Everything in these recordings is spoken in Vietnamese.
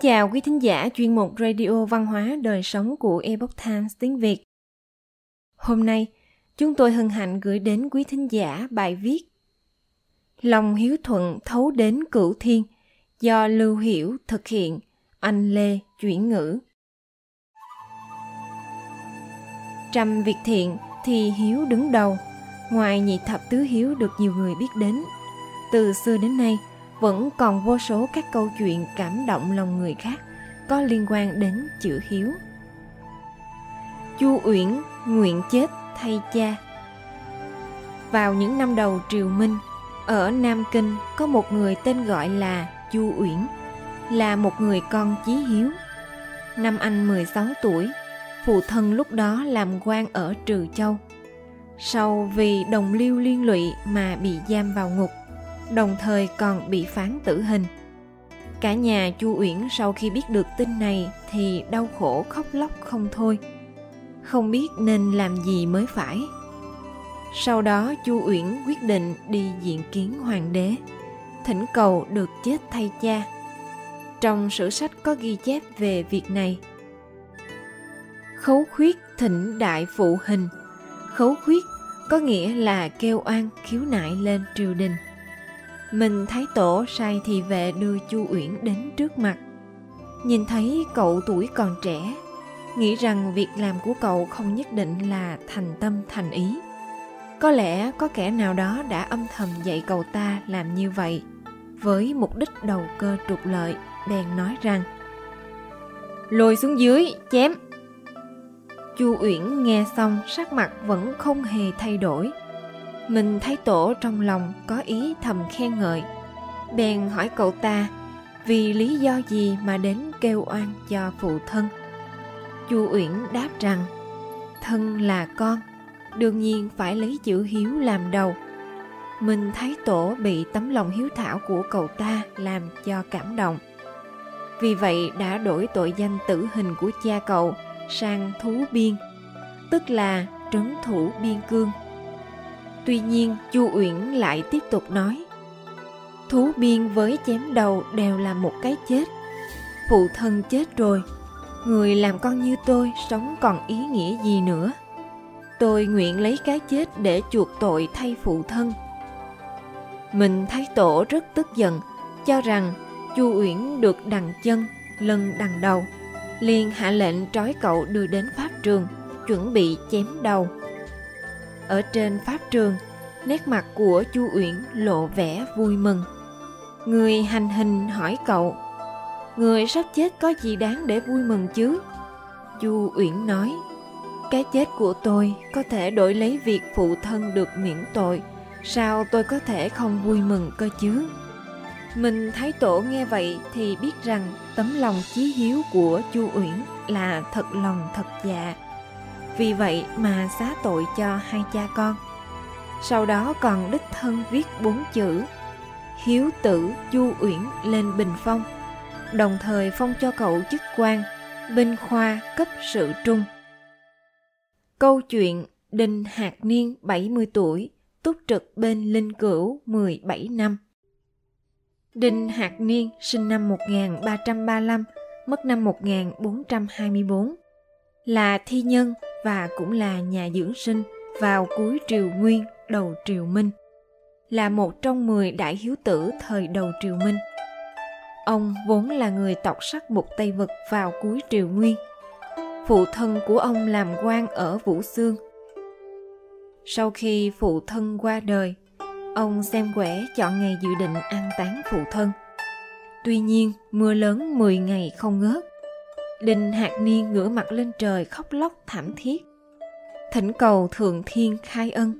chào quý thính giả chuyên mục Radio Văn hóa Đời Sống của Epoch Times tiếng Việt. Hôm nay, chúng tôi hân hạnh gửi đến quý thính giả bài viết Lòng hiếu thuận thấu đến cửu thiên do Lưu Hiểu thực hiện, anh Lê chuyển ngữ. Trăm việc thiện thì hiếu đứng đầu, ngoài nhị thập tứ hiếu được nhiều người biết đến. Từ xưa đến nay, vẫn còn vô số các câu chuyện cảm động lòng người khác có liên quan đến chữ hiếu. Chu Uyển nguyện chết thay cha. Vào những năm đầu triều Minh, ở Nam Kinh có một người tên gọi là Chu Uyển, là một người con chí hiếu. Năm anh 16 tuổi, phụ thân lúc đó làm quan ở Trừ Châu. Sau vì đồng liêu liên lụy mà bị giam vào ngục, đồng thời còn bị phán tử hình. Cả nhà Chu Uyển sau khi biết được tin này thì đau khổ khóc lóc không thôi. Không biết nên làm gì mới phải. Sau đó Chu Uyển quyết định đi diện kiến hoàng đế, thỉnh cầu được chết thay cha. Trong sử sách có ghi chép về việc này. Khấu khuyết thỉnh đại phụ hình. Khấu khuyết có nghĩa là kêu oan khiếu nại lên triều đình. Mình thấy tổ sai thì vệ đưa Chu Uyển đến trước mặt. Nhìn thấy cậu tuổi còn trẻ, nghĩ rằng việc làm của cậu không nhất định là thành tâm thành ý. Có lẽ có kẻ nào đó đã âm thầm dạy cậu ta làm như vậy với mục đích đầu cơ trục lợi, bèn nói rằng lôi xuống dưới, chém! Chu Uyển nghe xong sắc mặt vẫn không hề thay đổi, mình thấy tổ trong lòng có ý thầm khen ngợi. Bèn hỏi cậu ta, vì lý do gì mà đến kêu oan cho phụ thân? Chu uyển đáp rằng, thân là con, đương nhiên phải lấy chữ hiếu làm đầu. Mình thấy tổ bị tấm lòng hiếu thảo của cậu ta làm cho cảm động. Vì vậy đã đổi tội danh tử hình của cha cậu sang thú biên, tức là trấn thủ biên cương. Tuy nhiên, Chu Uyển lại tiếp tục nói Thú biên với chém đầu đều là một cái chết. Phụ thân chết rồi Người làm con như tôi sống còn ý nghĩa gì nữa? Tôi nguyện lấy cái chết để chuộc tội thay phụ thân. Mình thấy tổ rất tức giận Cho rằng Chu Uyển được đằng chân, lân đằng đầu liền hạ lệnh trói cậu đưa đến pháp trường chuẩn bị chém đầu ở trên pháp trường, nét mặt của Chu Uyển lộ vẻ vui mừng. Người hành hình hỏi cậu, Người sắp chết có gì đáng để vui mừng chứ? Chu Uyển nói, cái chết của tôi có thể đổi lấy việc phụ thân được miễn tội, sao tôi có thể không vui mừng cơ chứ? Mình Thái tổ nghe vậy thì biết rằng tấm lòng chí hiếu của Chu Uyển là thật lòng thật dạ vì vậy mà xá tội cho hai cha con. Sau đó còn đích thân viết bốn chữ Hiếu tử Chu Uyển lên bình phong, đồng thời phong cho cậu chức quan binh khoa cấp sự trung. Câu chuyện Đinh Hạc Niên 70 tuổi, túc trực bên Linh Cửu 17 năm. Đinh Hạc Niên sinh năm 1335, mất năm 1424, là thi nhân và cũng là nhà dưỡng sinh vào cuối triều Nguyên, đầu triều Minh. Là một trong 10 đại hiếu tử thời đầu triều Minh. Ông vốn là người tộc sắc mục Tây Vực vào cuối triều Nguyên. Phụ thân của ông làm quan ở Vũ Xương. Sau khi phụ thân qua đời, ông xem quẻ chọn ngày dự định an táng phụ thân. Tuy nhiên, mưa lớn 10 ngày không ngớt, Đinh Hạc Niên ngửa mặt lên trời khóc lóc thảm thiết. Thỉnh cầu Thượng Thiên khai ân.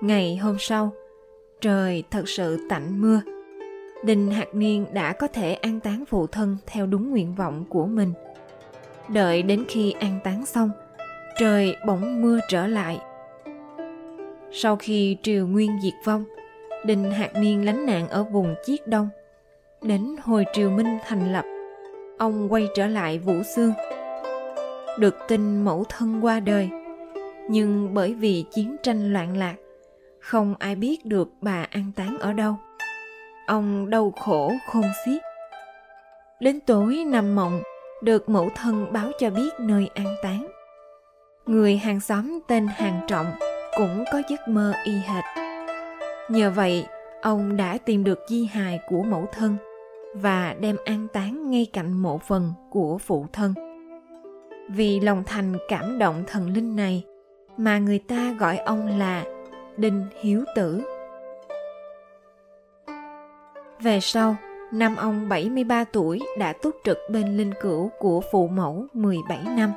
Ngày hôm sau, trời thật sự tạnh mưa. Đinh Hạc Niên đã có thể an táng phụ thân theo đúng nguyện vọng của mình. Đợi đến khi an táng xong, trời bỗng mưa trở lại. Sau khi triều nguyên diệt vong, Đinh Hạc Niên lánh nạn ở vùng Chiết Đông. Đến hồi triều Minh thành lập, ông quay trở lại Vũ Xương. Được tin mẫu thân qua đời, nhưng bởi vì chiến tranh loạn lạc, không ai biết được bà an táng ở đâu. Ông đau khổ khôn xiết. Đến tối nằm mộng, được mẫu thân báo cho biết nơi an táng. Người hàng xóm tên Hàng Trọng cũng có giấc mơ y hệt. Nhờ vậy, ông đã tìm được di hài của mẫu thân và đem an táng ngay cạnh mộ phần của phụ thân. Vì lòng thành cảm động thần linh này mà người ta gọi ông là Đinh Hiếu Tử. Về sau, năm ông 73 tuổi đã túc trực bên linh cữu của phụ mẫu 17 năm.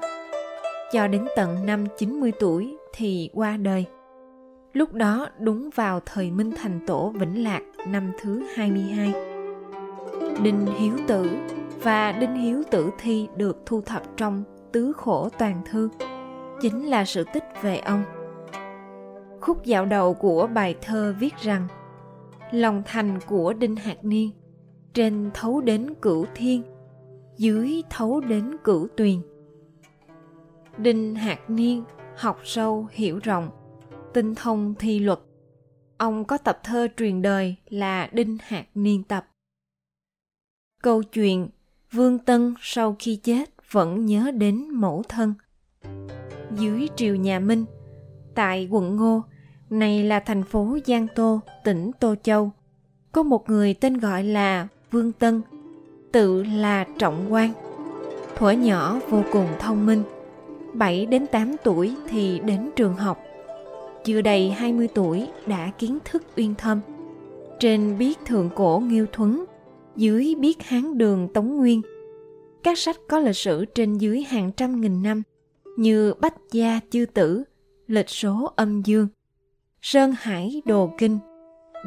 Cho đến tận năm 90 tuổi thì qua đời. Lúc đó đúng vào thời Minh Thành Tổ Vĩnh Lạc năm thứ 22. Đinh Hiếu Tử và Đinh Hiếu Tử Thi được thu thập trong Tứ Khổ Toàn Thư, chính là sự tích về ông. Khúc dạo đầu của bài thơ viết rằng Lòng thành của Đinh Hạc Niên trên thấu đến cửu thiên, dưới thấu đến cửu tuyền. Đinh Hạc Niên học sâu hiểu rộng, tinh thông thi luật. Ông có tập thơ truyền đời là Đinh Hạc Niên Tập. Câu chuyện Vương Tân sau khi chết vẫn nhớ đến mẫu thân. Dưới triều nhà Minh, tại quận Ngô, này là thành phố Giang Tô, tỉnh Tô Châu, có một người tên gọi là Vương Tân, tự là Trọng Quan. Thuở nhỏ vô cùng thông minh, 7 đến 8 tuổi thì đến trường học. Chưa đầy 20 tuổi đã kiến thức uyên thâm. Trên biết thượng cổ Nghiêu Thuấn, dưới biết Hán Đường Tống Nguyên. Các sách có lịch sử trên dưới hàng trăm nghìn năm như Bách Gia Chư Tử, Lịch số âm dương, Sơn Hải Đồ Kinh,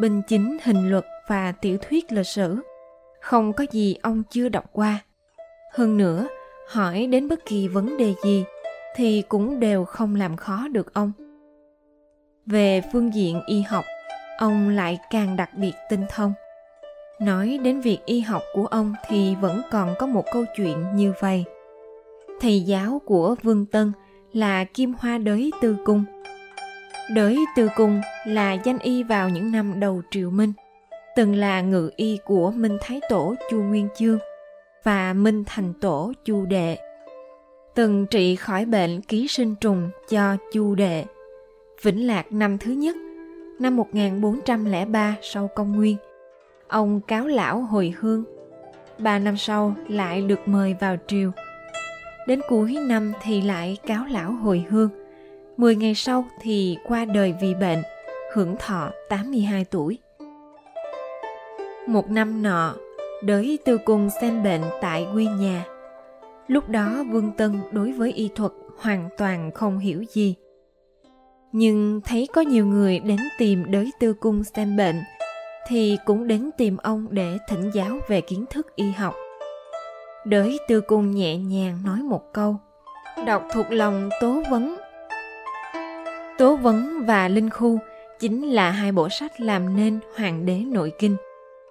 Bình Chính Hình Luật và tiểu thuyết lịch sử. Không có gì ông chưa đọc qua. Hơn nữa hỏi đến bất kỳ vấn đề gì thì cũng đều không làm khó được ông. Về phương diện y học ông lại càng đặc biệt tinh thông nói đến việc y học của ông thì vẫn còn có một câu chuyện như vậy thầy giáo của vương tân là kim hoa đới tư cung đới tư cung là danh y vào những năm đầu triều minh từng là ngự y của Minh Thái Tổ Chu Nguyên Chương và Minh Thành Tổ Chu Đệ. Từng trị khỏi bệnh ký sinh trùng cho Chu Đệ. Vĩnh Lạc năm thứ nhất, năm 1403 sau công nguyên, ông cáo lão hồi hương. Ba năm sau lại được mời vào triều. Đến cuối năm thì lại cáo lão hồi hương. Mười ngày sau thì qua đời vì bệnh, hưởng thọ 82 tuổi. Một năm nọ, đới tư cung xem bệnh tại quê nhà. Lúc đó Vương Tân đối với y thuật hoàn toàn không hiểu gì. Nhưng thấy có nhiều người đến tìm đới tư cung xem bệnh, thì cũng đến tìm ông để thỉnh giáo về kiến thức y học. Đới tư cung nhẹ nhàng nói một câu, đọc thuộc lòng tố vấn. Tố vấn và linh khu chính là hai bộ sách làm nên Hoàng đế nội kinh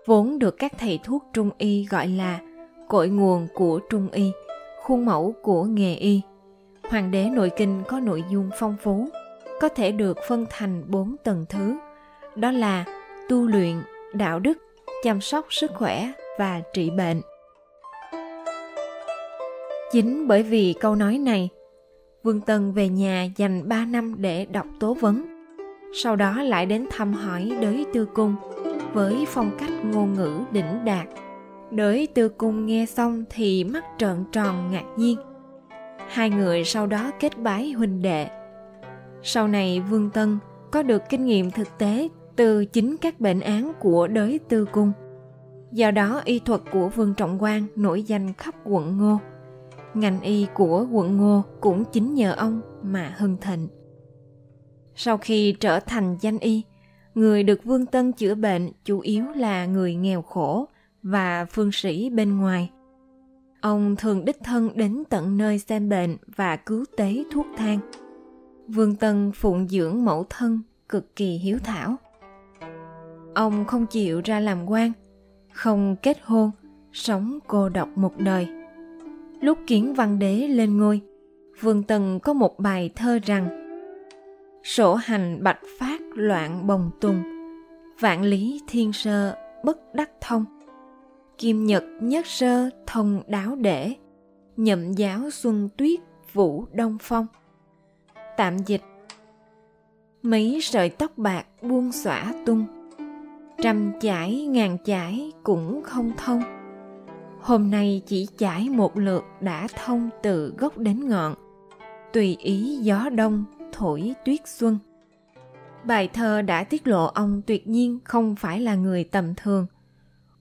vốn được các thầy thuốc trung y gọi là cội nguồn của trung y, khuôn mẫu của nghề y. Hoàng đế nội kinh có nội dung phong phú, có thể được phân thành bốn tầng thứ, đó là tu luyện, đạo đức, chăm sóc sức khỏe và trị bệnh. Chính bởi vì câu nói này, Vương Tân về nhà dành 3 năm để đọc tố vấn. Sau đó lại đến thăm hỏi đới tư cung với phong cách ngôn ngữ đỉnh đạt đới tư cung nghe xong thì mắt trợn tròn ngạc nhiên hai người sau đó kết bái huynh đệ sau này vương tân có được kinh nghiệm thực tế từ chính các bệnh án của đới tư cung do đó, y thuật của vương trọng quang nổi danh khắp quận ngô ngành y của quận ngô cũng chính nhờ ông mà hưng thịnh sau khi trở thành danh y, người được Vương Tân chữa bệnh chủ yếu là người nghèo khổ và phương sĩ bên ngoài. Ông thường đích thân đến tận nơi xem bệnh và cứu tế thuốc thang. Vương Tân phụng dưỡng mẫu thân cực kỳ hiếu thảo. Ông không chịu ra làm quan, không kết hôn, sống cô độc một đời. Lúc kiến văn đế lên ngôi, Vương tần có một bài thơ rằng sổ hành bạch phát loạn bồng tùng vạn lý thiên sơ bất đắc thông Kim nhật nhất sơ thông đáo để, nhậm giáo xuân tuyết vũ đông phong. Tạm dịch Mấy sợi tóc bạc buông xõa tung, trăm chải ngàn chải cũng không thông. Hôm nay chỉ chải một lượt đã thông từ gốc đến ngọn, tùy ý gió đông thổi tuyết xuân. Bài thơ đã tiết lộ ông tuyệt nhiên không phải là người tầm thường.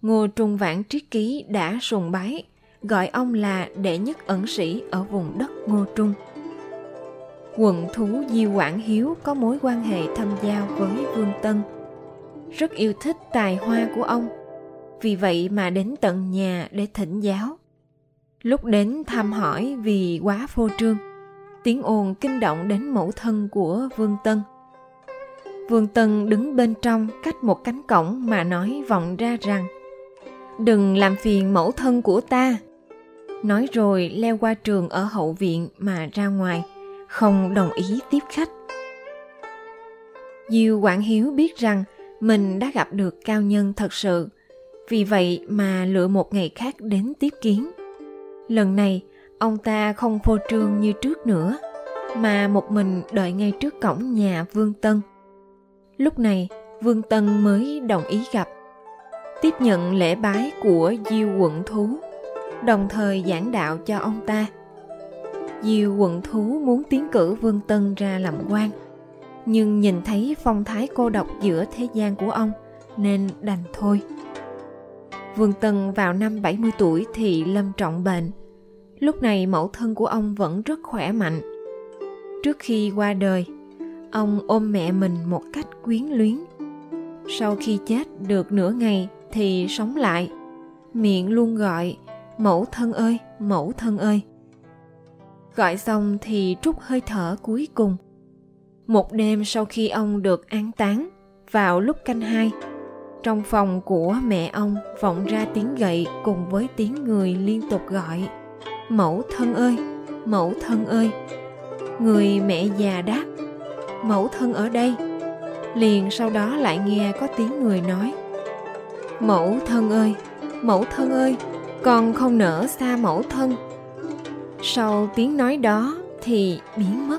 Ngô Trung Vãn Triết Ký đã sùng bái, gọi ông là đệ nhất ẩn sĩ ở vùng đất Ngô Trung. Quận thú di Quảng Hiếu có mối quan hệ thâm giao với Vương Tân. Rất yêu thích tài hoa của ông, vì vậy mà đến tận nhà để thỉnh giáo. Lúc đến thăm hỏi vì quá phô trương, tiếng ồn kinh động đến mẫu thân của Vương Tân – Vương Tân đứng bên trong cách một cánh cổng mà nói vọng ra rằng Đừng làm phiền mẫu thân của ta. Nói rồi leo qua trường ở hậu viện mà ra ngoài, không đồng ý tiếp khách. Diêu Quảng Hiếu biết rằng mình đã gặp được cao nhân thật sự, vì vậy mà lựa một ngày khác đến tiếp kiến. Lần này, ông ta không phô trương như trước nữa, mà một mình đợi ngay trước cổng nhà Vương Tân. Lúc này, Vương Tân mới đồng ý gặp. Tiếp nhận lễ bái của Diêu quận thú, đồng thời giảng đạo cho ông ta. Diêu quận thú muốn tiến cử Vương Tân ra làm quan, nhưng nhìn thấy phong thái cô độc giữa thế gian của ông, nên đành thôi. Vương Tân vào năm 70 tuổi thì lâm trọng bệnh. Lúc này mẫu thân của ông vẫn rất khỏe mạnh. Trước khi qua đời, ông ôm mẹ mình một cách quyến luyến sau khi chết được nửa ngày thì sống lại miệng luôn gọi mẫu thân ơi mẫu thân ơi gọi xong thì trút hơi thở cuối cùng một đêm sau khi ông được an táng, vào lúc canh hai, trong phòng của mẹ ông vọng ra tiếng gậy cùng với tiếng người liên tục gọi, mẫu thân ơi, mẫu thân ơi. Người mẹ già đáp, mẫu thân ở đây. Liền sau đó lại nghe có tiếng người nói, mẫu thân ơi, mẫu thân ơi, con không nỡ xa mẫu thân. Sau tiếng nói đó thì biến mất.